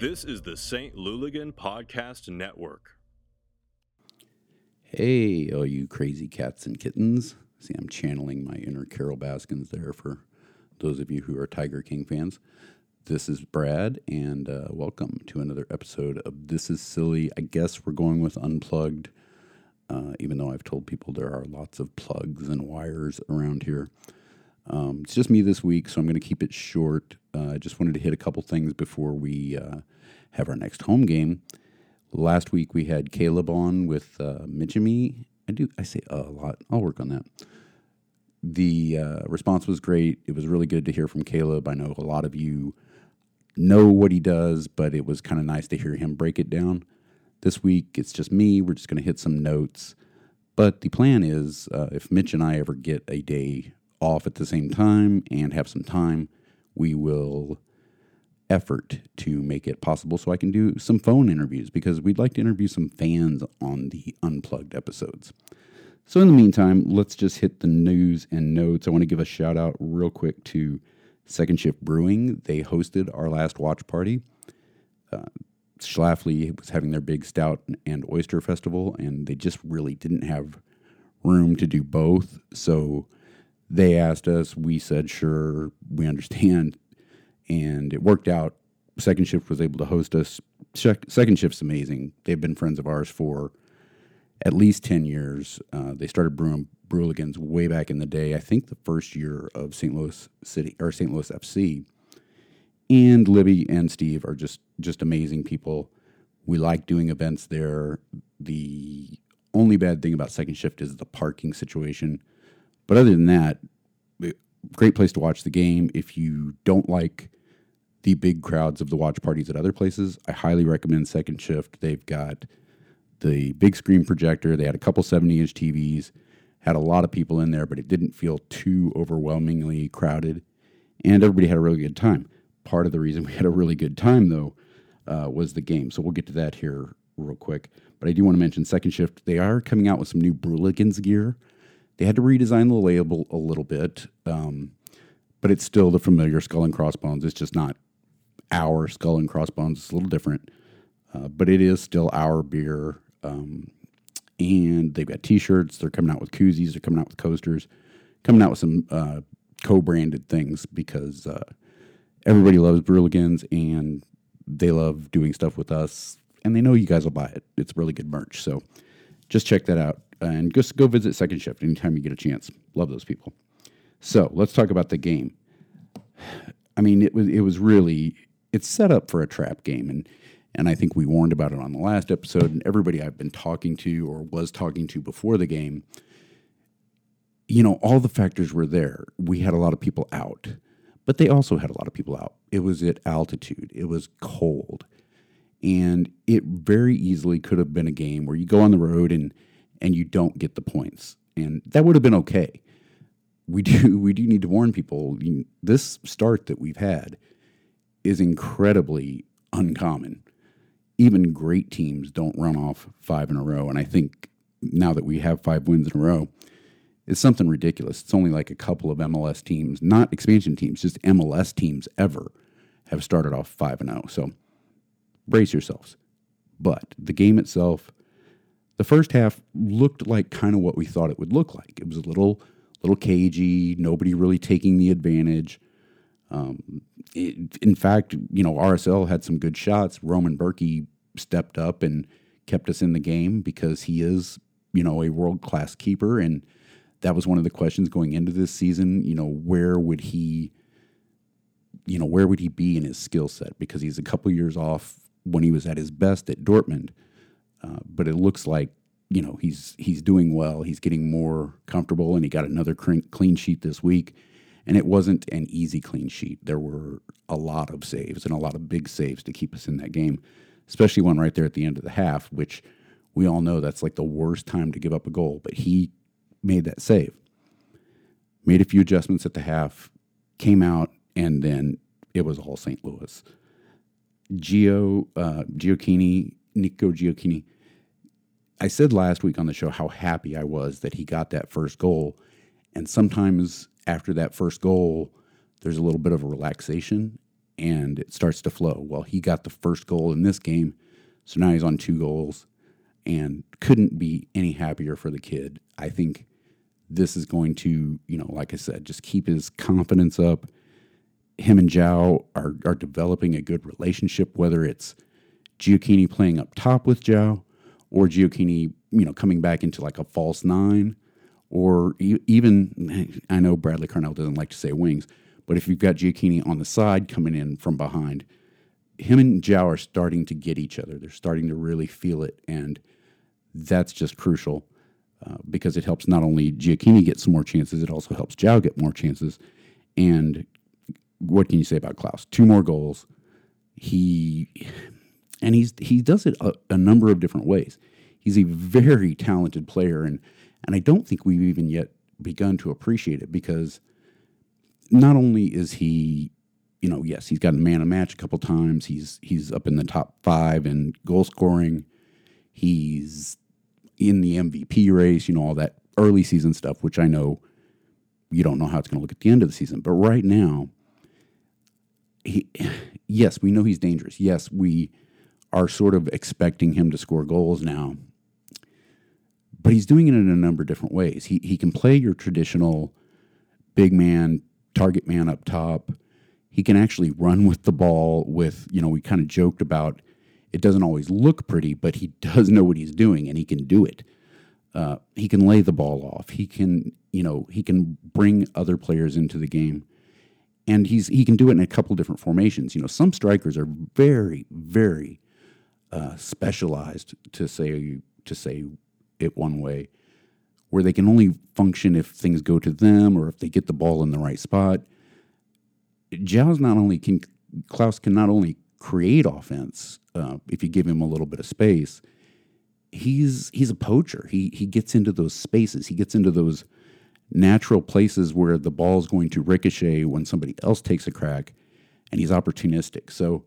This is the St. Louligan Podcast Network. Hey, all you crazy cats and kittens. See, I'm channeling my inner Carole Baskins there for those of you who are Tiger King fans. This is Brad, and uh, welcome to another episode of This Is Silly. I guess we're going with unplugged, uh, even though I've told people there are lots of plugs and wires around here. Um, it's just me this week, so I'm going to keep it short. Uh, I just wanted to hit a couple things before we uh, have our next home game. Last week we had Caleb on with uh, Mitch and me. I do I say uh, a lot. I'll work on that. The uh, response was great. It was really good to hear from Caleb. I know a lot of you know what he does, but it was kind of nice to hear him break it down. This week it's just me. We're just going to hit some notes. But the plan is uh, if Mitch and I ever get a day off at the same time and have some time, we will effort to make it possible so I can do some phone interviews because we'd like to interview some fans on the unplugged episodes. So, in the meantime, let's just hit the news and notes. I want to give a shout out real quick to Second Shift Brewing. They hosted our last watch party. Uh, Schlafly was having their big stout and oyster festival, and they just really didn't have room to do both. So, they asked us, we said, sure, we understand. And it worked out. Second Shift was able to host us. Second Shift's amazing. They've been friends of ours for at least 10 years. Uh, they started brewing Brewligans way back in the day. I think the first year of St. Louis City or St. Louis FC. And Libby and Steve are just just amazing people. We like doing events there. The only bad thing about second shift is the parking situation. But other than that, great place to watch the game. If you don't like the big crowds of the watch parties at other places, I highly recommend Second Shift. They've got the big screen projector. They had a couple 70 inch TVs, had a lot of people in there, but it didn't feel too overwhelmingly crowded. And everybody had a really good time. Part of the reason we had a really good time, though, uh, was the game. So we'll get to that here real quick. But I do want to mention Second Shift. They are coming out with some new Brewligans gear. They had to redesign the label a little bit, um, but it's still the familiar skull and crossbones. It's just not our skull and crossbones. It's a little different, uh, but it is still our beer. Um, and they've got T-shirts. They're coming out with koozies. They're coming out with coasters. Coming out with some uh, co-branded things because uh, everybody loves Brewligans and they love doing stuff with us. And they know you guys will buy it. It's really good merch. So just check that out and just go visit Second Shift anytime you get a chance. Love those people. So let's talk about the game. I mean, it was it was really it's set up for a trap game, and and I think we warned about it on the last episode. And everybody I've been talking to or was talking to before the game, you know, all the factors were there. We had a lot of people out, but they also had a lot of people out. It was at altitude. It was cold, and it very easily could have been a game where you go on the road and and you don't get the points. And that would have been okay. We do we do need to warn people. This start that we've had is incredibly uncommon. Even great teams don't run off five in a row. And I think now that we have five wins in a row, it's something ridiculous. It's only like a couple of MLS teams, not expansion teams, just MLS teams ever have started off 5 and 0. So brace yourselves. But the game itself the first half looked like kind of what we thought it would look like. It was a little little cagey, nobody really taking the advantage. Um, it, in fact, you know, RSL had some good shots. Roman Bürki stepped up and kept us in the game because he is, you know, a world class keeper. And that was one of the questions going into this season. You know, where would he, you know, where would he be in his skill set? Because he's a couple years off when he was at his best at Dortmund. Uh, but it looks like you know he's he's doing well. He's getting more comfortable, and he got another clean sheet this week. And it wasn't an easy clean sheet. There were a lot of saves and a lot of big saves to keep us in that game, especially one right there at the end of the half, which we all know that's like the worst time to give up a goal. But he made that save, made a few adjustments at the half, came out, and then it was all St. Louis. Gio uh, Gioacchini Nico Gioacchini. I said last week on the show how happy I was that he got that first goal. And sometimes after that first goal, there's a little bit of a relaxation. and it starts to flow. Well, he got the first goal in this game, so now he's on two goals and couldn't be any happier for the kid. I think this is going to, you know, like I said, just keep his confidence up. Him and João are, are developing a good relationship, whether it's Gioacchini playing up top with João or Gioacchini, you know, coming back into like a false nine, or even, I know Bradley Carnell doesn't like to say wings, but if you've got Gioacchini on the side coming in from behind, him and João are starting to get each other. They're starting to really feel it. And that's just crucial uh, because it helps not only Gioacchini get some more chances, it also helps João get more chances. And what can you say about Klauss? Two more goals. He and he's he does it a, a number of different ways. He's a very talented player, and and I don't think we've even yet begun to appreciate it because not only is he, you know, yes, he's got a man of match a couple times. He's he's up in the top five in goal scoring. He's in the MVP race, you know, all that early season stuff, which I know you don't know how it's going to look at the end of the season. But right now, he, yes, we know he's dangerous. Yes, we are sort of expecting him to score goals now. But he's doing it in a number of different ways. He, he can play your traditional big man, target man up top. He can actually run with the ball with, you know, we kind of joked about it doesn't always look pretty, but he does know what he's doing and he can do it. Uh, he can lay the ball off. He can, you know, he can bring other players into the game, and he's he can do it in a couple different formations. You know, some strikers are very, very uh, specialized to say to say it one way, where they can only function if things go to them or if they get the ball in the right spot. João's not only can Klauss can not only create offense uh, if you give him a little bit of space. He's he's a poacher. He he gets into those spaces. He gets into those natural places where the ball is going to ricochet when somebody else takes a crack, and he's opportunistic. So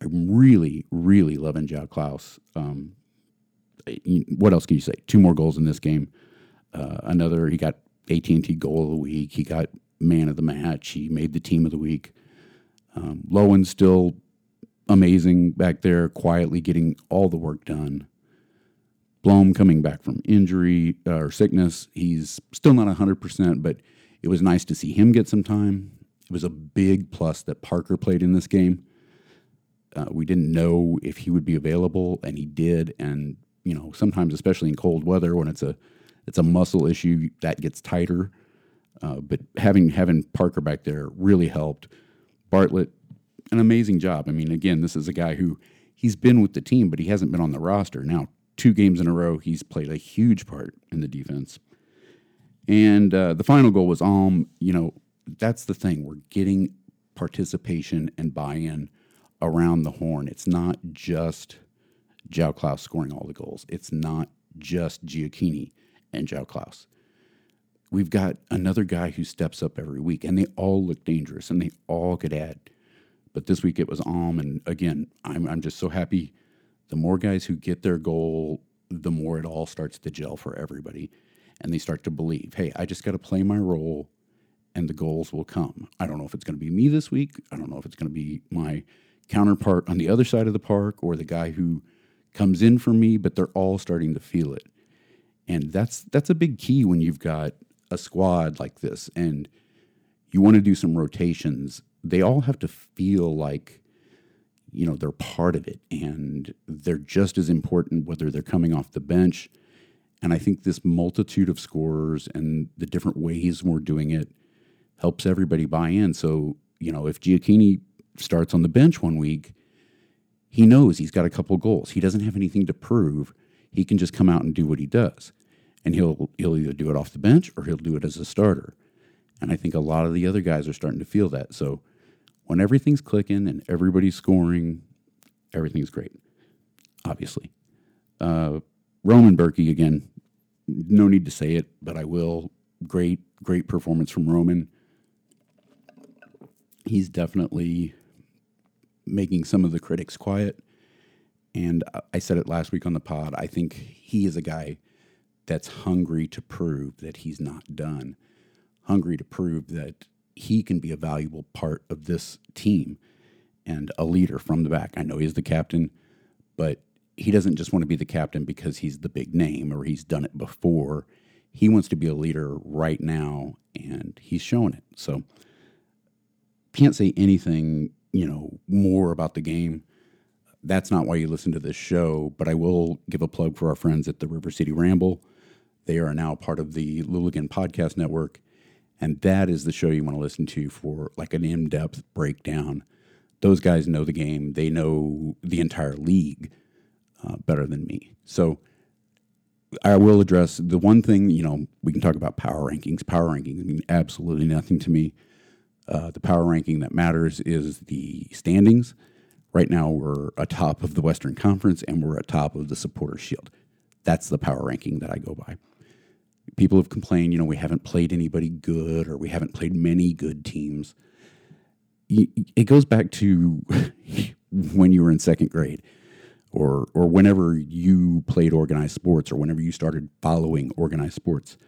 I'm really really loving João Klauss. Um, what else can you say? Two more goals in this game. Uh, another he got AT&T goal of the week. He got man of the match. He made the team of the week. Um, still amazing back there, quietly getting all the work done. Blom coming back from injury uh, or sickness. He's still not 100%, but it was nice to see him get some time. It was a big plus that Parker played in this game. Uh, we didn't know if he would be available, and he did. And you know, sometimes, especially in cold weather, when it's a it's a muscle issue, that gets tighter. Uh, but having having Parker back there really helped. Bartlett an amazing job. I mean, again, this is a guy who he's been with the team, but he hasn't been on the roster. Now, two games in a row, he's played a huge part in the defense. And uh, the final goal was Alm. You know, that's the thing. We're getting participation and buy in around the horn. It's not just João Klauss scoring all the goals, it's not just Gioacchini and João Klauss. We've got another guy who steps up every week, and they all look dangerous and they all could add but this week it was Alm, and again, I'm I'm just so happy. The more guys who get their goal, the more it all starts to gel for everybody, and they start to believe, hey, I just got to play my role, and the goals will come. I don't know if it's going to be me this week. I don't know if it's going to be my counterpart on the other side of the park or the guy who comes in for me, but they're all starting to feel it. And that's that's a big key when you've got a squad like this and you want to do some rotations. They all have to feel like you know they're part of it and they're just as important whether they're coming off the bench. And i think this multitude of scorers and the different ways we're doing it helps everybody buy in. So you know if Gioacchini starts on the bench one week he knows he's got a couple goals he doesn't have anything to prove he can just come out and do what he does and he'll he'll either do it off the bench or he'll do it as a starter and I think a lot of the other guys are starting to feel that. So when everything's clicking and everybody's scoring, everything's great, obviously. Uh, Roman Bürki, again, no need to say it, but I will. Great, great performance from Roman. He's definitely making some of the critics quiet. And I said it last week on the pod. I think he is a guy that's hungry to prove that he's not done hungry to prove that he can be a valuable part of this team. and a leader from the back. I know he's the captain, but he doesn't just want to be the captain because he's the big name or he's done it before. He wants to be a leader right now, and he's showing it. So, can't say anything, you know, more about the game. That's not why you listen to this show, but I will give a plug for our friends at the River City Ramble. They are now part of the Louligan Podcast Network, and that is the show you want to listen to for like an in-depth breakdown. Those guys know the game; they know the entire league uh, better than me. So I will address the one thing. You know, we can talk about power rankings. Power rankings mean absolutely nothing to me. Uh, the power ranking that matters is the standings. Right now, we're atop of the Western Conference and we're atop of the Supporters Shield. That's the power ranking that I go by people have complained, you know, we haven't played anybody good or we haven't played many good teams. It goes back to when you were in second grade or or whenever you played organized sports or whenever you started following organized sports.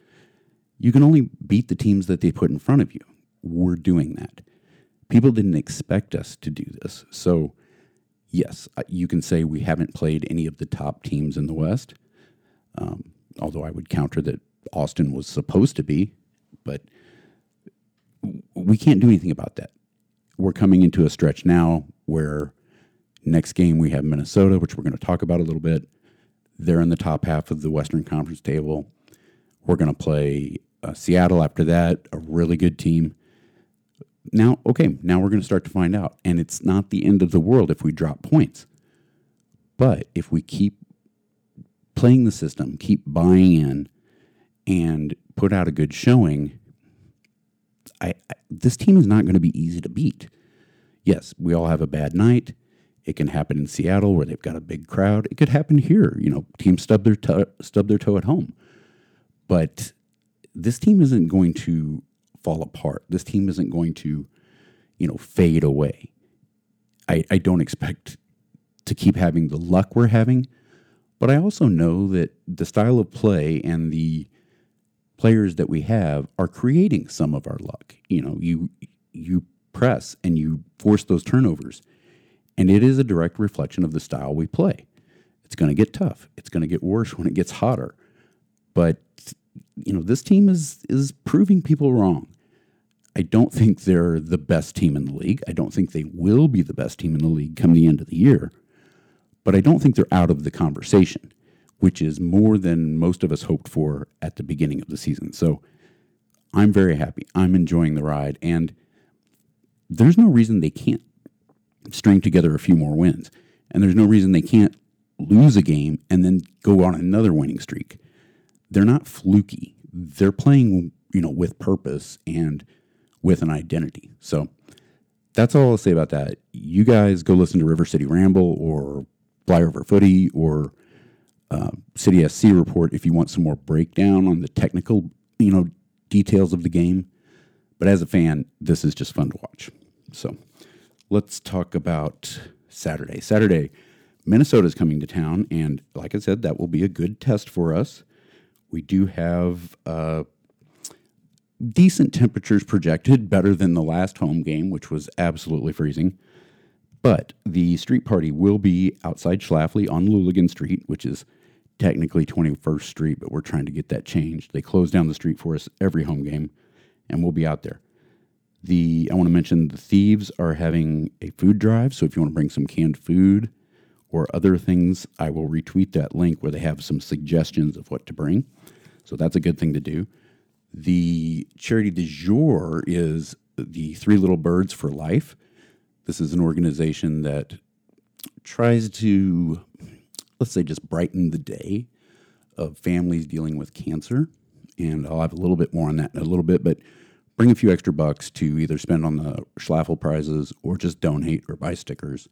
You can only beat the teams that they put in front of you. We're doing that. People didn't expect us to do this. So, yes, you can say we haven't played any of the top teams in the West. Um, although I would counter that Austin was supposed to be, but we can't do anything about that. We're coming into a stretch now where next game we have Minnesota, which we're going to talk about a little bit. They're in the top half of the Western Conference table. We're going to play uh, Seattle after that, a really good team. Now, okay, now we're going to start to find out. And it's not the end of the world if we drop points. But if we keep playing the system, keep buying in, and put out a good showing, I, I this team is not going to be easy to beat. Yes, we all have a bad night. It can happen in Seattle where they've got a big crowd. It could happen here. You know, teams stub their toe, stub their toe at home. But this team isn't going to fall apart. This team isn't going to, you know, fade away. I, I don't expect to keep having the luck we're having, but I also know that the style of play and the players that we have are creating some of our luck. You know, you you press and you force those turnovers. And it is a direct reflection of the style we play. It's going to get tough. It's going to get worse when it gets hotter. But you know, this team is is proving people wrong. I don't think they're the best team in the league. I don't think they will be the best team in the league come the end of the year. But I don't think they're out of the conversation which is more than most of us hoped for at the beginning of the season. So I'm very happy. I'm enjoying the ride. And there's no reason they can't string together a few more wins. And there's no reason they can't lose a game and then go on another winning streak. They're not fluky. They're playing, you know, with purpose and with an identity. So that's all I'll say about that. You guys go listen to River City Ramble or Flyover Footy or uh, City SC report if you want some more breakdown on the technical, you know, details of the game. But as a fan, this is just fun to watch. So let's talk about Saturday. Saturday, Minnesota is coming to town, and like I said, that will be a good test for us. We do have uh, decent temperatures projected, better than the last home game, which was absolutely freezing. But the street party will be outside Schlafly on Louligan Street, which is technically 21st Street, but we're trying to get that changed. They close down the street for us every home game, and we'll be out there. The I want to mention the Thieves are having a food drive, so if you want to bring some canned food or other things, I will retweet that link where they have some suggestions of what to bring. So that's a good thing to do. The charity du jour is the Three Little Birds for Life. This is an organization that tries to let's say, just brighten the day of families dealing with cancer. And I'll have a little bit more on that in a little bit, but bring a few extra bucks to either spend on the Schlafly prizes or just donate or buy stickers.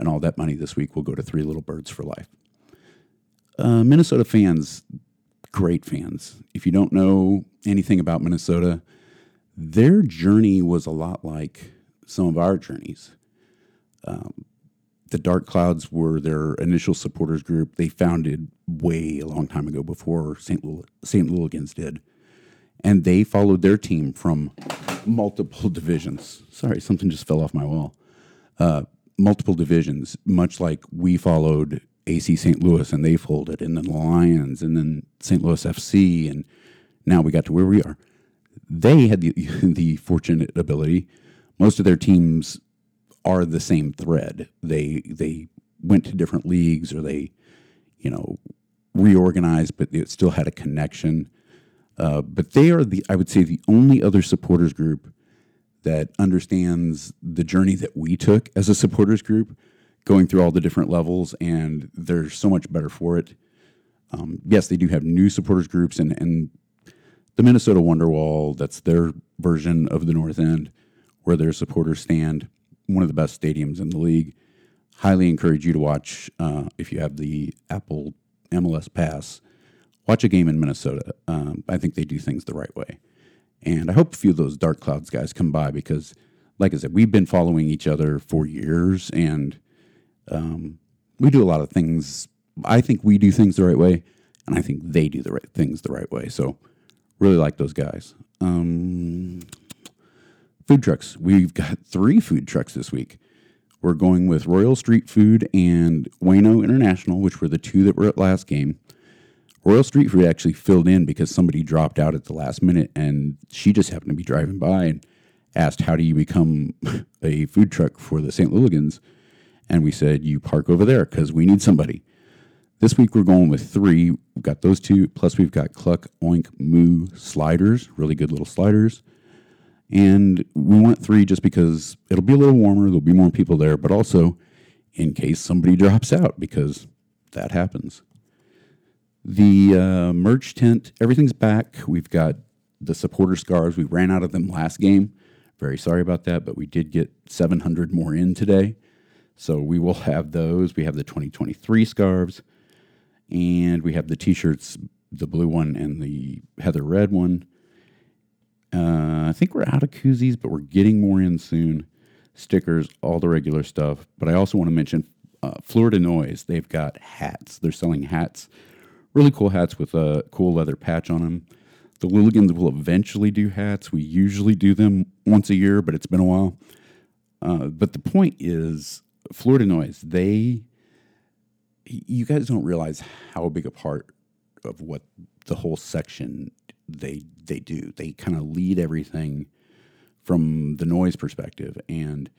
And all that money this week will go to Three Little Birds for Life. Uh, Minnesota fans, great fans. If you don't know anything about Minnesota, their journey was a lot like some of our journeys. Um, the Dark Clouds were their initial supporters group. They founded way a long time ago before St. Lul- St. Louligans did. And they followed their team from multiple divisions. Sorry, something just fell off my wall. Uh, multiple divisions, much like we followed AC St. Louis and they folded, and then the Lions, and then St. Louis FC, and now we got to where we are. They had the the fortunate ability. Most of their teams are the same thread. They they went to different leagues or they, you know, reorganized, but it still had a connection. Uh, but they are the I would say the only other supporters group that understands the journey that we took as a supporters group, going through all the different levels, and they're so much better for it. Um, yes, they do have new supporters groups, and and the Minnesota Wonderwall, that's their version of the North End, where their supporters stand, one of the best stadiums in the league. Highly encourage you to watch uh, if you have the Apple MLS Pass. Watch a game in Minnesota. Um, I think they do things the right way. And I hope a few of those Dark Clouds guys come by because, like I said, we've been following each other for years and um, we do a lot of things. I think we do things the right way, and I think they do the right things the right way. So, really like those guys. Um, food trucks. We've got three food trucks this week. We're going with Royal Street Food and Wayno International, which were the two that were at last game. Royal Street Food actually filled in because somebody dropped out at the last minute and she just happened to be driving by and asked, How do you become a food truck for the St. Louligans? And we said, You park over there because we need somebody. This week we're going with three. We've got those two, plus we've got Cluck, Oink, Moo sliders, really good little sliders. And we want three just because it'll be a little warmer, there'll be more people there, but also in case somebody drops out because that happens. The uh, merch tent, everything's back. We've got the supporter scarves. We ran out of them last game. Very sorry about that, but we did get 700 more in today. So we will have those. We have the 2023 scarves, and we have the t shirts, the blue one and the heather red one. Uh, I think we're out of koozies, but we're getting more in soon. Stickers, all the regular stuff. But I also want to mention uh, Florida Noise. They've got hats. They're selling hats really cool hats with a cool leather patch on them. The Louligans will eventually do hats. We usually do them once a year, but it's been a while. Uh, but the point is, Florida Noise, they, you guys don't realize how big a part of what the whole section they they do. They kind of lead everything from the noise perspective, and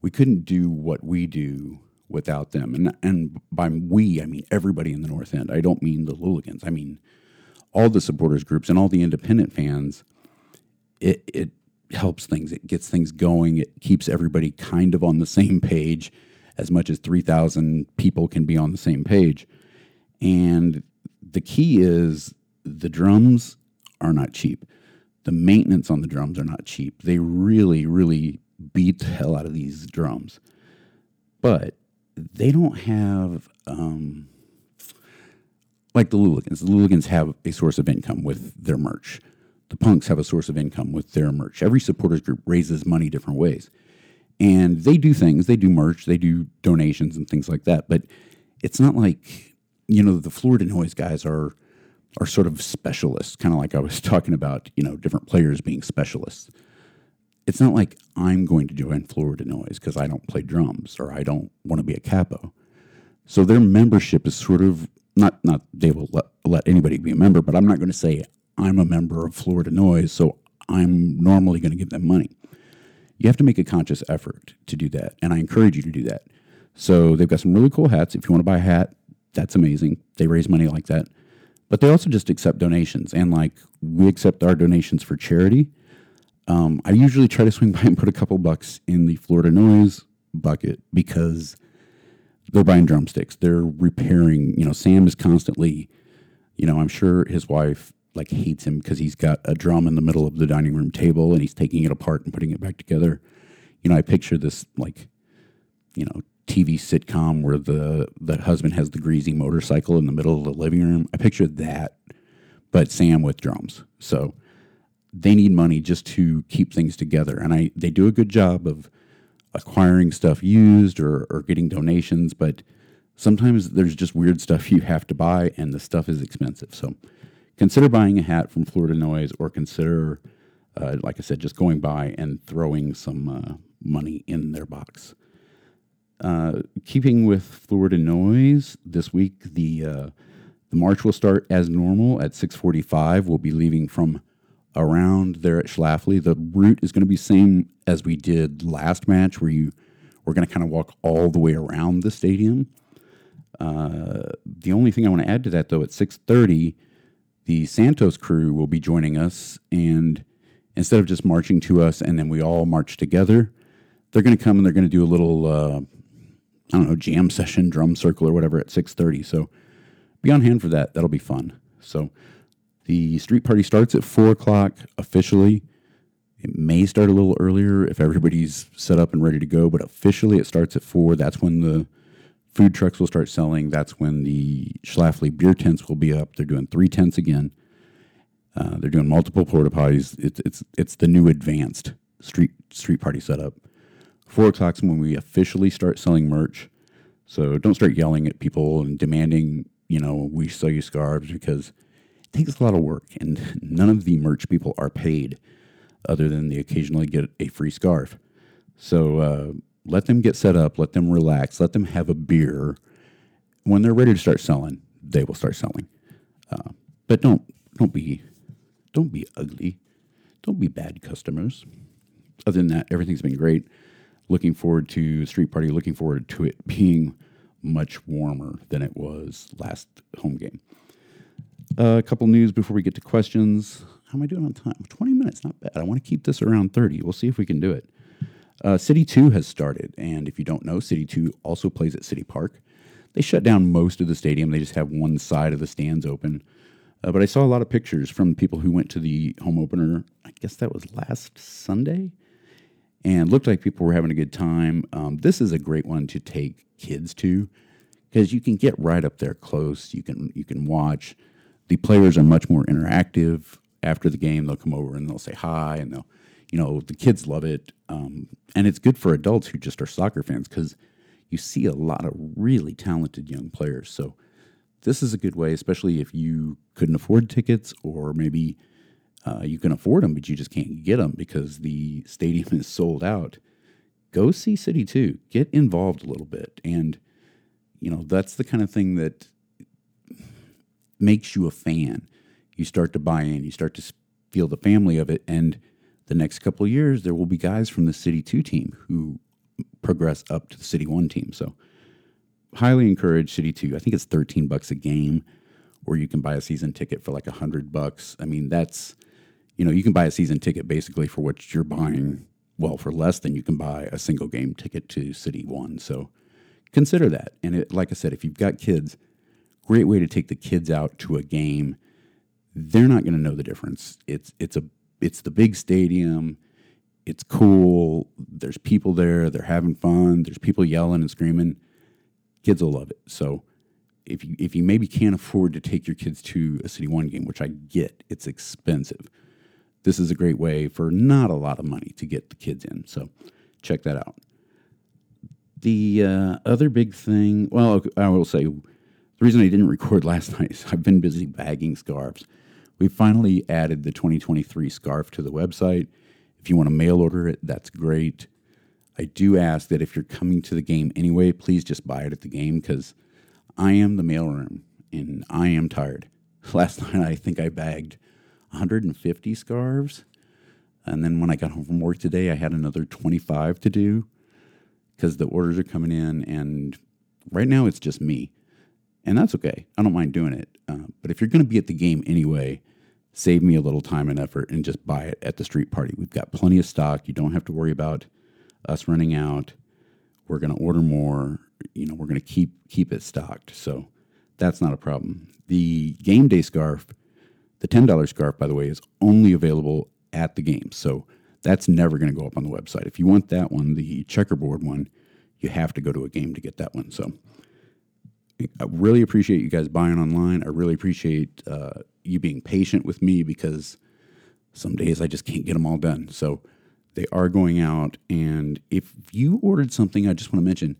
we couldn't do what we do without them. And and by we, I mean everybody in the North End. I don't mean the Louligans. I mean all the supporters groups and all the independent fans. It it helps things. It gets things going. It keeps everybody kind of on the same page as much as 3,000 people can be on the same page. And the key is the drums are not cheap. The maintenance on the drums are not cheap. They really, really beat the hell out of these drums. But they don't have um, like the Louligans. The Louligans have a source of income with their merch. The Punks have a source of income with their merch. Every supporters group raises money different ways, and they do things. They do merch. They do donations and things like that. But it's not like you know the Florida Noise guys are are sort of specialists, kind of like I was talking about. You know, different players being specialists it's not like I'm going to join Florida Noise because I don't play drums or I don't want to be a capo. So their membership is sort of not not they will let, let anybody be a member, but I'm not going to say I'm a member of Florida Noise, so I'm normally going to give them money. You have to make a conscious effort to do that, and I encourage you to do that. So they've got some really cool hats. If you want to buy a hat, that's amazing. They raise money like that. But they also just accept donations, and like we accept our donations for charity um, I usually try to swing by and put a couple bucks in the Florida Noise bucket because they're buying drumsticks. They're repairing. You know, Sam is constantly. You know, I'm sure his wife like hates him because he's got a drum in the middle of the dining room table and he's taking it apart and putting it back together. You know, I picture this like, you know, TV sitcom where the the husband has the greasy motorcycle in the middle of the living room. I picture that, but Sam with drums. So they need money just to keep things together. And I they do a good job of acquiring stuff used or, or getting donations, but sometimes there's just weird stuff you have to buy and the stuff is expensive. So consider buying a hat from Florida Noise or consider, uh, like I said, just going by and throwing some uh, money in their box. Uh, keeping with Florida noise, this week the uh, the march will start as normal at 6:45. We'll be leaving from around there at Schlafly. The route is going to be same as we did last match, where you we're going to kind of walk all the way around the stadium. Uh, the only thing I want to add to that, though, at 6:30, the Santos crew will be joining us, and instead of just marching to us and then we all march together, they're going to come and they're going to do a little, uh, I don't know, jam session, drum circle, or whatever at 6:30. So be on hand for that. That'll be fun. So the street party starts at four o'clock officially. It may start a little earlier if everybody's set up and ready to go, but officially it starts at four. That's when the food trucks will start selling. That's when the Schlafly beer tents will be up. They're doing three tents again. Uh, they're doing multiple porta potties. It's it's it's the new advanced street street party setup. Four o'clock is when we officially start selling merch. So don't start yelling at people and demanding, you know, we sell you scarves because takes a lot of work, and none of the merch people are paid, other than they occasionally get a free scarf. So uh, let them get set up, let them relax, let them have a beer. When they're ready to start selling, they will start selling. Uh, but don't don't be don't be ugly. Don't be bad customers. Other than that, everything's been great. Looking forward to Street Party, looking forward to it being much warmer than it was last home game. Uh, a couple news before we get to questions. How am I doing on time? 20 minutes, not bad. I want to keep this around 30. We'll see if we can do it. Uh, City 2 has started, and if you don't know, City 2 also plays at City Park. They shut down most of the stadium, they just have one side of the stands open. Uh, but I saw a lot of pictures from people who went to the home opener, I guess that was last Sunday, and looked like people were having a good time. Um, this is a great one to take kids to because you can get right up there close. You can you can watch. The players are much more interactive. After the game, they'll come over and they'll say hi, and they'll you know, the kids love it. Um, and it's good for adults who just are soccer fans because you see a lot of really talented young players. So this is a good way, especially if you couldn't afford tickets or maybe uh, you can afford them, but you just can't get them because the stadium is sold out. Go see City 2. Get involved a little bit. And, you know, that's the kind of thing that makes you a fan. You start to buy in, you start to feel the family of it. And, the next couple years, there will be guys from the City 2 team who progress up to the City 1 team. So, highly encourage City 2. I think it's 13 bucks a game, or you can buy a season ticket for like 100 bucks. I mean, that's, you know, you can buy a season ticket basically for what you're buying, well, for less than you can buy a single game ticket to City 1. So, consider that. And it, like I said, if you've got kids, great way to take the kids out to a game. They're not going to know the difference. It's it's a it's the big stadium. It's cool. There's people there. They're having fun. There's people yelling and screaming. Kids will love it. So if you if you maybe can't afford to take your kids to a City One game, which I get, it's expensive. This is a great way for not a lot of money to get the kids in. So check that out. The uh, other big thing, well, I will say, the reason I didn't record last night is I've been busy bagging scarves. We finally added the 2023 scarf to the website. If you want to mail order it, that's great. I do ask that if you're coming to the game anyway, please just buy it at the game because I am the mailroom and I am tired. Last night, I think I bagged 150 scarves. And then when I got home from work today, I had another 25 to do because the orders are coming in. And right now, it's just me. And that's okay. I don't mind doing it. Uh, but if you're going to be at the game anyway, save me a little time and effort and just buy it at the street party. We've got plenty of stock. You don't have to worry about us running out. We're going to order more. You know, we're going to keep keep it stocked. So that's not a problem. The game day scarf, the ten dollars scarf, by the way, is only available at the game. So that's never going to go up on the website. If you want that one, the checkerboard one, you have to go to a game to get that one. So I really appreciate you guys buying online. I really appreciate uh, you being patient with me because some days I just can't get them all done. So they are going out. And if you ordered something, I just want to mention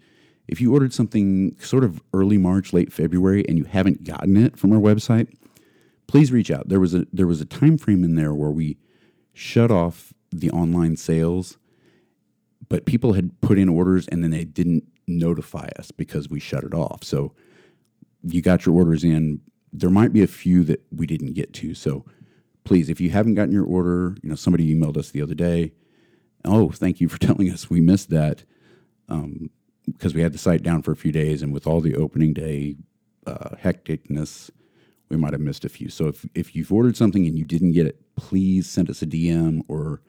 if you ordered something sort of early March, late February, and you haven't gotten it from our website, please reach out. There was a there was a time frame in there where we shut off the online sales, but people had put in orders and then they didn't notify us because we shut it off. So you got your orders in. There might be a few that we didn't get to. So please, if you haven't gotten your order, you know, somebody emailed us the other day. Oh, thank you for telling us we missed that um, because we had the site down for a few days, and with all the opening day uh, hecticness, we might have missed a few. So if if you've ordered something and you didn't get it, please send us a DM or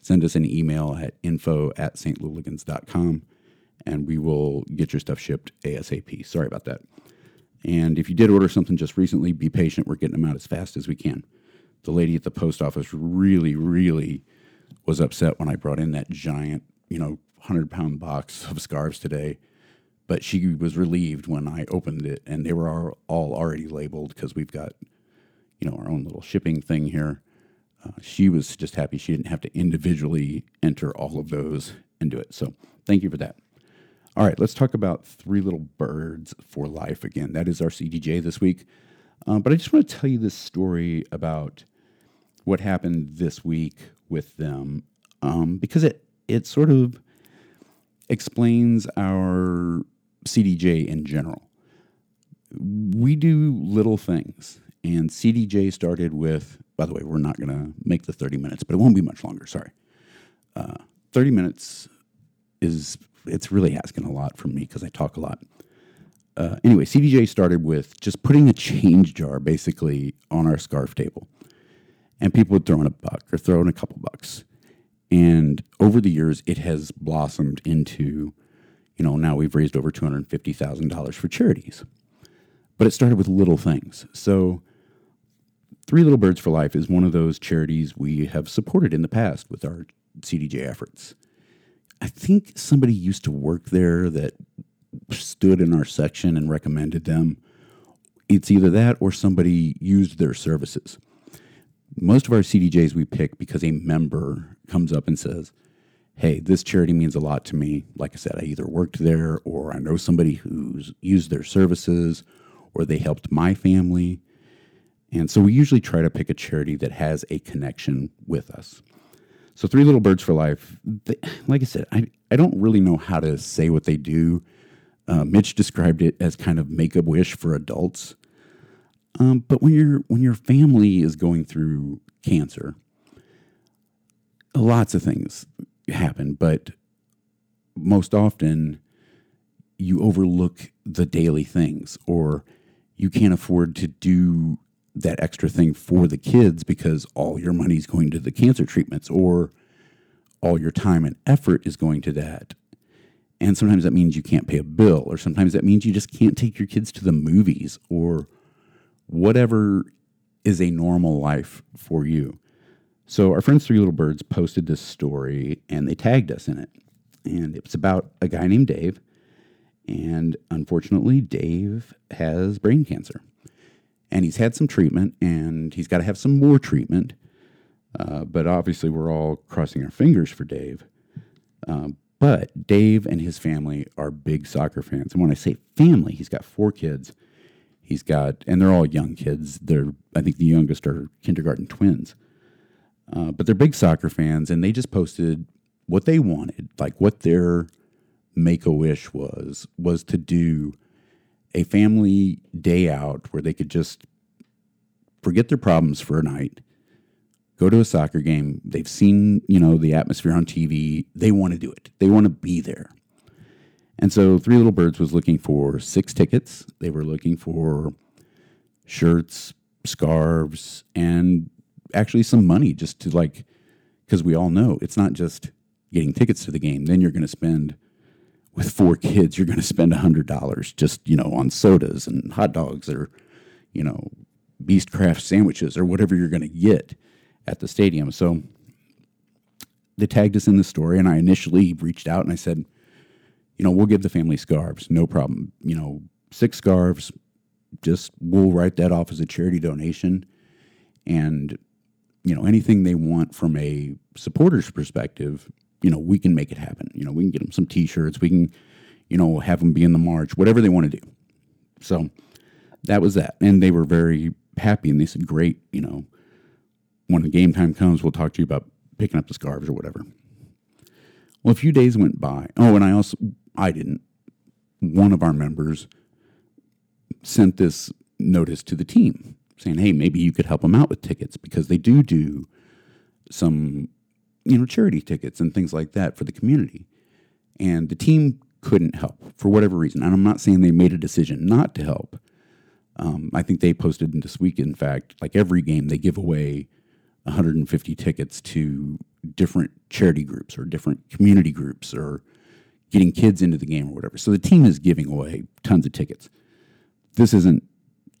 send us an email at info at stlouligans.com and we will get your stuff shipped ASAP. Sorry about that. And if you did order something just recently, be patient. We're getting them out as fast as we can. The lady at the post office really, really was upset when I brought in that giant, you know, 100 pound box of scarves today. But she was relieved when I opened it and they were all already labeled because we've got, you know, our own little shipping thing here. Uh, she was just happy she didn't have to individually enter all of those and do it. So thank you for that. All right, let's talk about Three Little Birds for Life again. That is our CDJ this week. Um, but I just want to tell you this story about what happened this week with them um, because it, it sort of explains our CDJ in general. We do little things, and CDJ started with, by the way, we're not going to make the 30 minutes, but it won't be much longer. Sorry. Uh, 30 minutes is, it's really asking a lot from me because I talk a lot. Uh, anyway, CDJ started with just putting a change jar basically on our scarf table. And people would throw in a buck or throw in a couple bucks. And over the years, it has blossomed into, you know, now we've raised over $250,000 for charities. But it started with little things. So Three Little Birds for Life is one of those charities we have supported in the past with our CDJ efforts. I think somebody used to work there that stood in our section and recommended them. It's either that or somebody used their services. Most of our CDJs we pick because a member comes up and says, Hey, this charity means a lot to me. Like I said, I either worked there or I know somebody who's used their services or they helped my family. And so we usually try to pick a charity that has a connection with us. So, Three Little Birds for Life, they, like I said, I, I don't really know how to say what they do. Uh, Mitch described it as kind of make a wish for adults. Um, but when your when your family is going through cancer, lots of things happen, but most often you overlook the daily things or you can't afford to do that extra thing for the kids because all your money is going to the cancer treatments or all your time and effort is going to that. And sometimes that means you can't pay a bill, or sometimes that means you just can't take your kids to the movies or whatever is a normal life for you. So, our friends Three Little Birds posted this story and they tagged us in it. And it's about a guy named Dave. And unfortunately, Dave has brain cancer and he's had some treatment and he's got to have some more treatment. Uh, but obviously, we're all crossing our fingers for Dave. Um, but Dave and his family are big soccer fans. And when I say family, he's got four kids. He's got, and they're all young kids. They're, I think the youngest are kindergarten twins. Uh, but they're big soccer fans, and they just posted what they wanted, like what their make a wish was, was to do a family day out where they could just forget their problems for a night, go to a soccer game. They've seen, you know, the atmosphere on TV. They want to do it. They want to be there. And so Three Little Birds was looking for six tickets. They were looking for shirts, scarves, and actually some money just to like, because we all know it's not just getting tickets to the game. Then you're going to spend with four kids, you're going to spend $100 just, you know, on sodas and hot dogs or, you know, Beastcraft sandwiches or whatever you're going to get at the stadium. So they tagged us in the story, and I initially reached out and I said, you know, we'll give the family scarves, no problem. You know, six scarves, just we'll write that off as a charity donation. And, you know, anything they want from a supporter's perspective, you know, we can make it happen. You know, we can get them some T-shirts. We can, you know, have them be in the march, whatever they want to do. So that was that, and they were very happy, and they said, "Great, you know, when the game time comes, we'll talk to you about picking up the scarves or whatever." Well, a few days went by. Oh, and I also I didn't. one of our members sent this notice to the team saying, "Hey, maybe you could help them out with tickets because they do do some, you know, charity tickets and things like that for the community." And the team couldn't help for whatever reason. And I'm not saying they made a decision not to help. Um, I think they posted this week, in fact, like every game, they give away 150 tickets to different charity groups or different community groups or getting kids into the game or whatever. So the team is giving away tons of tickets. This isn't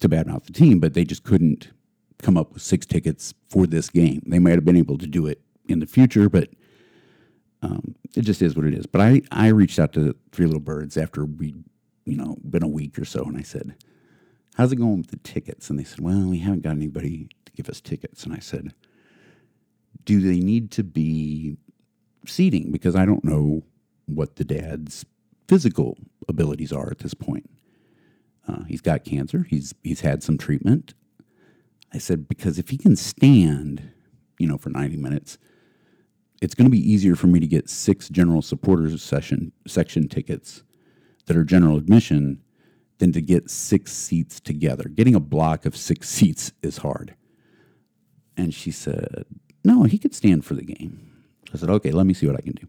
to badmouth the team, but they just couldn't come up with six tickets for this game. They might have been able to do it in the future, but um, it just is what it is. But I, I reached out to Three Little Birds after we, you know, been a week or so, and I said, "How's it going with the tickets?" And they said, "Well, we haven't got anybody to give us tickets." And I said, "Do they need to be seating? Because I don't know what the dad's physical abilities are at this point. Uh, he's got cancer. He's he's had some treatment." I said, "Because if he can stand, you know, for ninety minutes." It's going to be easier for me to get six general supporters session section tickets that are general admission than to get six seats together. Getting a block of six seats is hard. And she said, No, he could stand for the game. I said, Okay, let me see what I can do.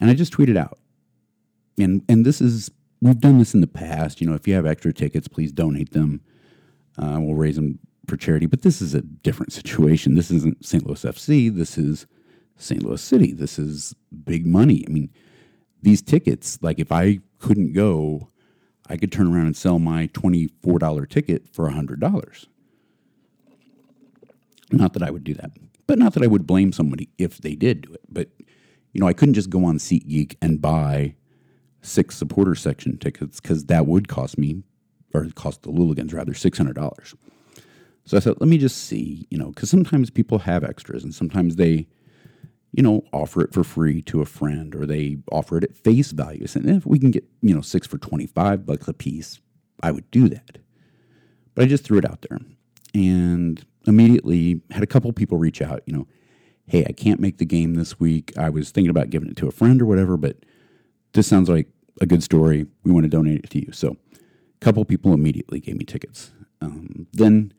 And I just tweeted out. And and this is we've done this in the past. You know, if you have extra tickets, please donate them. Uh, we'll raise them for charity. But this is a different situation. This isn't St. Louis FC. This is St. Louis City. This is big money. I mean, these tickets, like if I couldn't go, I could turn around and sell my $24 ticket for $100. Not that I would do that, but not that I would blame somebody if they did do it. But, you know, I couldn't just go on SeatGeek and buy six supporter section tickets because that would cost me, or cost the Louligans rather, $600. So I thought, let me just see, you know, because sometimes people have extras and sometimes they, you know, offer it for free to a friend or they offer it at face value. And if we can get, you know, six for 25 bucks a piece, I would do that. But I just threw it out there and immediately had a couple people reach out, you know, hey, I can't make the game this week. I was thinking about giving it to a friend or whatever, but this sounds like a good story. We want to donate it to you. So a couple people immediately gave me tickets. Um, then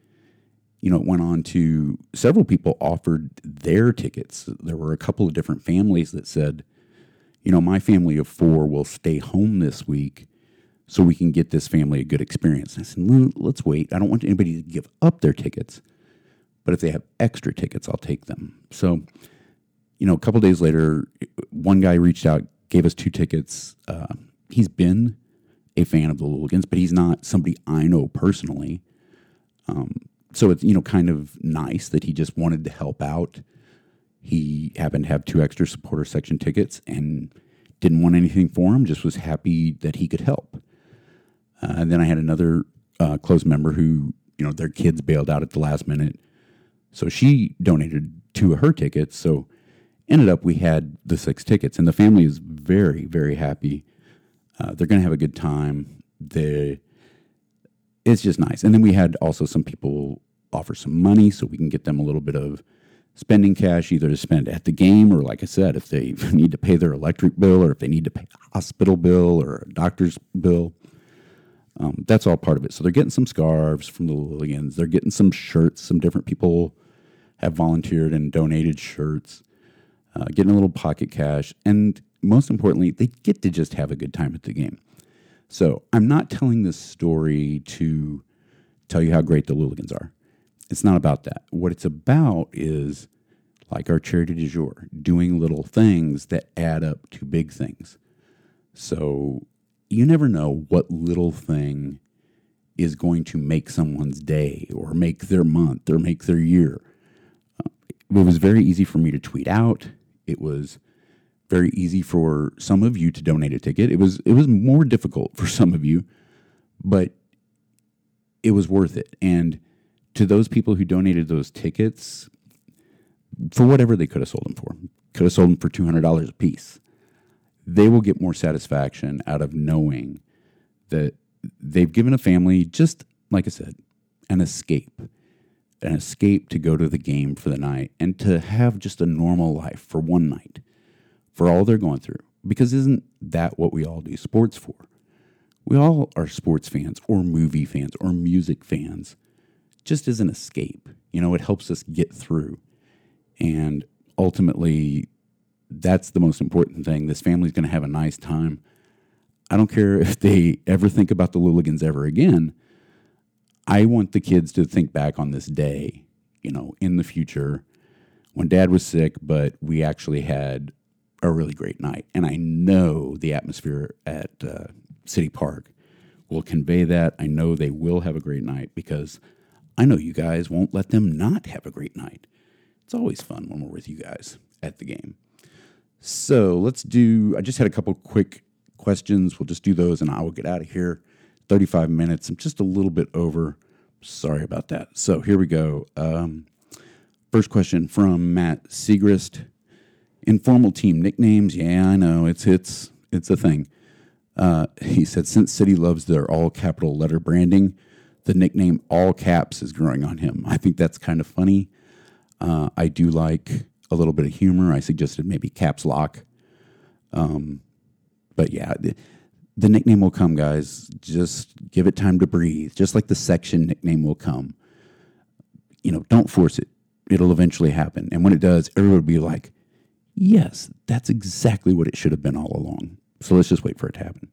you know, it went on to several people offered their tickets. There were a couple of different families that said, you know, my family of four will stay home this week so we can get this family a good experience. And I said, let's wait. I don't want anybody to give up their tickets, but if they have extra tickets, I'll take them. So, you know, a couple days later, one guy reached out, gave us two tickets. Uh, he's been a fan of the Louligans, but he's not somebody I know personally. Um, so it's you know kind of nice that he just wanted to help out. He happened to have two extra supporter section tickets and didn't want anything for him. Just was happy that he could help. Uh, and then I had another uh, close member who you know their kids bailed out at the last minute, so she donated two of her tickets. So ended up we had the six tickets, and the family is very very happy. Uh, they're going to have a good time. They it's just nice. And then we had also some people offer some money so we can get them a little bit of spending cash either to spend at the game or like I said, if they need to pay their electric bill or if they need to pay a hospital bill or a doctor's bill. Um, that's all part of it. So they're getting some scarves from the Louligans. They're getting some shirts. Some different people have volunteered and donated shirts, uh, getting a little pocket cash. And most importantly, they get to just have a good time at the game. So I'm not telling this story to tell you how great the Louligans are. It's not about that. What it's about is like our charity du jour, doing little things that add up to big things. So you never know what little thing is going to make someone's day or make their month or make their year. Uh, it was very easy for me to tweet out. It was very easy for some of you to donate a ticket. It was it was more difficult for some of you, but it was worth it. And to those people who donated those tickets, for whatever they could have sold them for, could have sold them for two hundred dollars a piece. They will get more satisfaction out of knowing that they've given a family just like I said, an escape, an escape to go to the game for the night and to have just a normal life for one night for all they're going through. Because isn't that what we all do sports for? we all are sports fans or movie fans or music fans just as an escape. You know, it helps us get through. And ultimately, that's the most important thing. This family's going to have a nice time. I don't care if they ever think about the Louligans ever again. I want the kids to think back on this day, you know, in the future when dad was sick, but we actually had a really great night. And I know the atmosphere at uh, City Park will convey that. I know they will have a great night because I know you guys won't let them not have a great night. It's always fun when we're with you guys at the game. So let's do, I just had a couple quick questions. We'll just do those and I will get out of here. 35 minutes. I'm just a little bit over. Sorry about that. So here we go. Um, first question from Matt Segrist. Informal team nicknames. Yeah, I know. It's it's it's a thing. Uh, he said since City loves their all capital letter branding, the nickname all caps is growing on him. I think that's kind of funny. Uh, I do like a little bit of humor. I suggested maybe caps lock. Um, but yeah, the, the nickname will come, guys. Just give it time to breathe. Just like the section nickname will come. You know, don't force it. It'll eventually happen. And when it does, everybody will be like, yes, that's exactly what it should have been all along. So let's just wait for it to happen.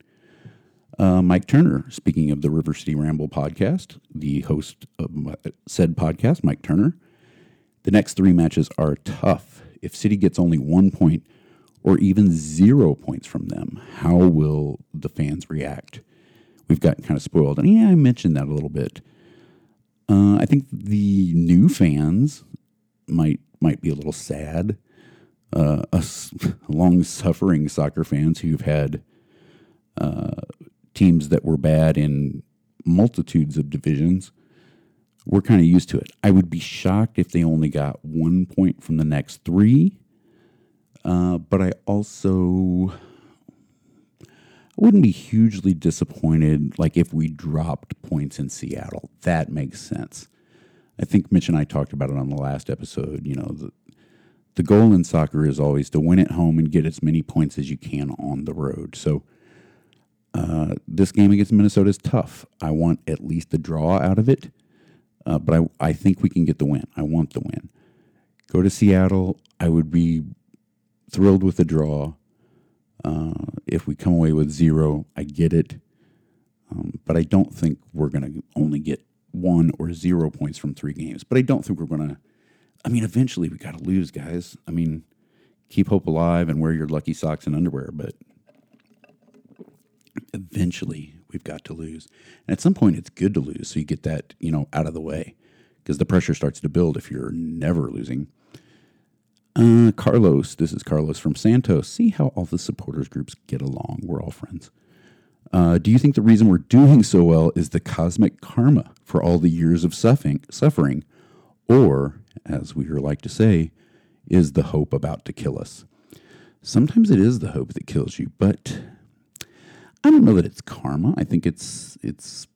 Uh, Mike Turner, speaking of the River City Ramble podcast, the host of said podcast, Mike Turner, the next three matches are tough. If City gets only one point or even zero points from them, how will the fans react? We've gotten kind of spoiled. And yeah, I mentioned that a little bit. Uh, I think the new fans might might be a little sad. Uh, us long suffering soccer fans who've had uh, teams that were bad in multitudes of divisions, we're kind of used to it. I would be shocked if they only got one point from the next three. Uh, but I also wouldn't be hugely disappointed like if we dropped points in Seattle. That makes sense. I think Mitch and I talked about it on the last episode. You know, the, the goal in soccer is always to win at home and get as many points as you can on the road. So uh, this game against Minnesota is tough. I want at least a draw out of it, uh, but I, I think we can get the win. I want the win. Go to Seattle. I would be thrilled with the draw. Uh, if we come away with zero, I get it. Um, but I don't think we're going to only get one or zero points from three games. But I don't think we're going to I mean, eventually we got to lose, guys. I mean, keep hope alive and wear your lucky socks and underwear, but eventually we've got to lose. And at some point, it's good to lose so you get that, you know, out of the way because the pressure starts to build if you're never losing. Uh, Carlos, this is Carlos from Santos. See how all the supporters groups get along. We're all friends. Uh, do you think the reason we're doing so well is the cosmic karma for all the years of suffering, suffering or as we are like to say, is the hope about to kill us. Sometimes it is the hope that kills you, but I don't know that it's karma. I think it's it's.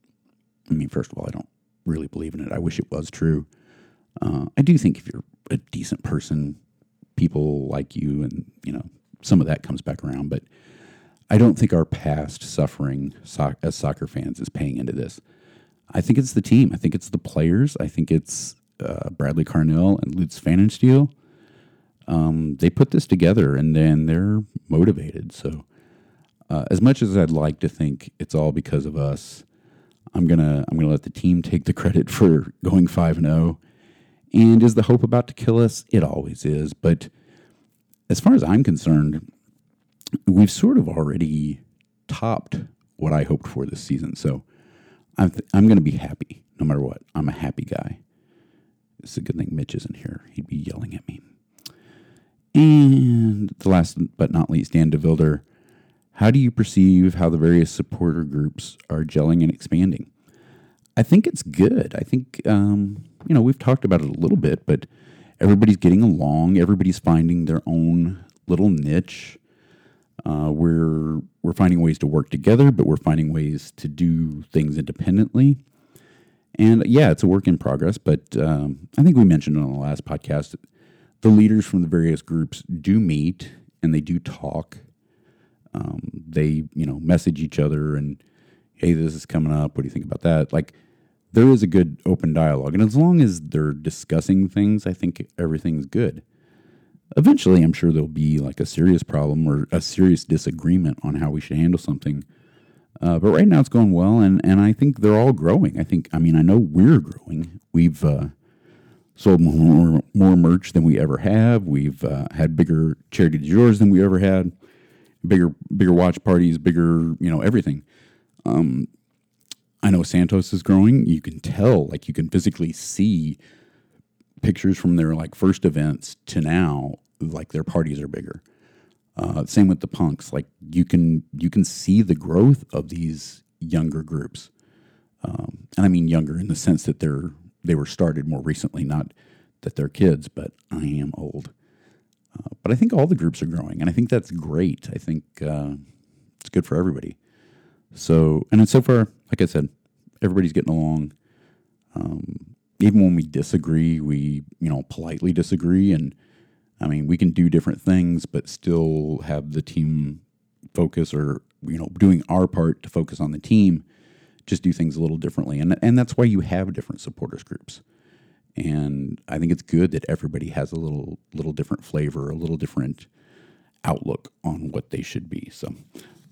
I mean, first of all, I don't really believe in it. I wish it was true. Uh, I do think if you're a decent person, people like you, and you know some of that comes back around. But I don't think our past suffering so- as soccer fans is paying into this. I think it's the team. I think it's the players. I think it's uh, Bradley Carnell and Lutz Pfannenstiel. Um, they put this together and then they're motivated. So, uh, as much as I'd like to think it's all because of us, I'm gonna I'm gonna let the team take the credit for going five and zero. Oh. And is the hope about to kill us? It always is. But as far as I'm concerned, we've sort of already topped what I hoped for this season. So I'm th- I'm going to be happy no matter what. I'm a happy guy. It's a good thing Mitch isn't here. He'd be yelling at me. And the last but not least, Dan DeVilder. How do you perceive how the various supporter groups are gelling and expanding? I think it's good. I think, um, you know, we've talked about it a little bit, but everybody's getting along. Everybody's finding their own little niche. Uh, we're we're finding ways to work together, but we're finding ways to do things independently. And yeah, it's a work in progress, but um, I think we mentioned on the last podcast the leaders from the various groups do meet and they do talk. Um, they, you know, message each other and hey, this is coming up. What do you think about that? Like, there is a good open dialogue. And as long as they're discussing things, I think everything's good. Eventually, I'm sure there'll be like a serious problem or a serious disagreement on how we should handle something. Uh, but right now it's going well, and, and I think they're all growing. I think, I mean, I know we're growing. We've uh, sold more, more merch than we ever have. We've uh, had bigger charity du jours than we ever had, bigger bigger watch parties, bigger you know everything. Um, I know Santos is growing. You can tell, like you can physically see pictures from their like first events to now, like their parties are bigger. Uh, same with the punks. Like you can you can see the growth of these younger groups, um, and I mean younger in the sense that they're they were started more recently, not that they're kids. But I am old. Uh, but I think all the groups are growing, and I think that's great. I think uh, it's good for everybody. So, and so far, like I said, everybody's getting along. Um, even when we disagree, we you know politely disagree, and I mean we can do different things, but still have the team focus, or you know doing our part to focus on the team. Just do things a little differently, and and that's why you have different supporters groups. And I think it's good that everybody has a little little different flavor, a little different outlook on what they should be. So,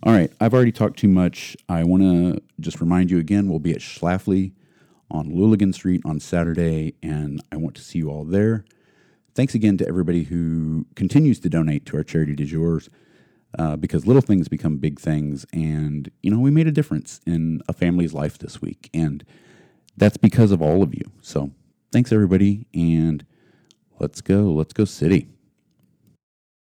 all right, I've already talked too much. I want to just remind you again we'll be at Schlafly on Louligan Street on Saturday, and I want to see you all there. Thanks again to everybody who continues to donate to our charity du jours uh, because little things become big things. And, you know, we made a difference in a family's life this week, and that's because of all of you. So thanks, everybody, and let's go. Let's go, City.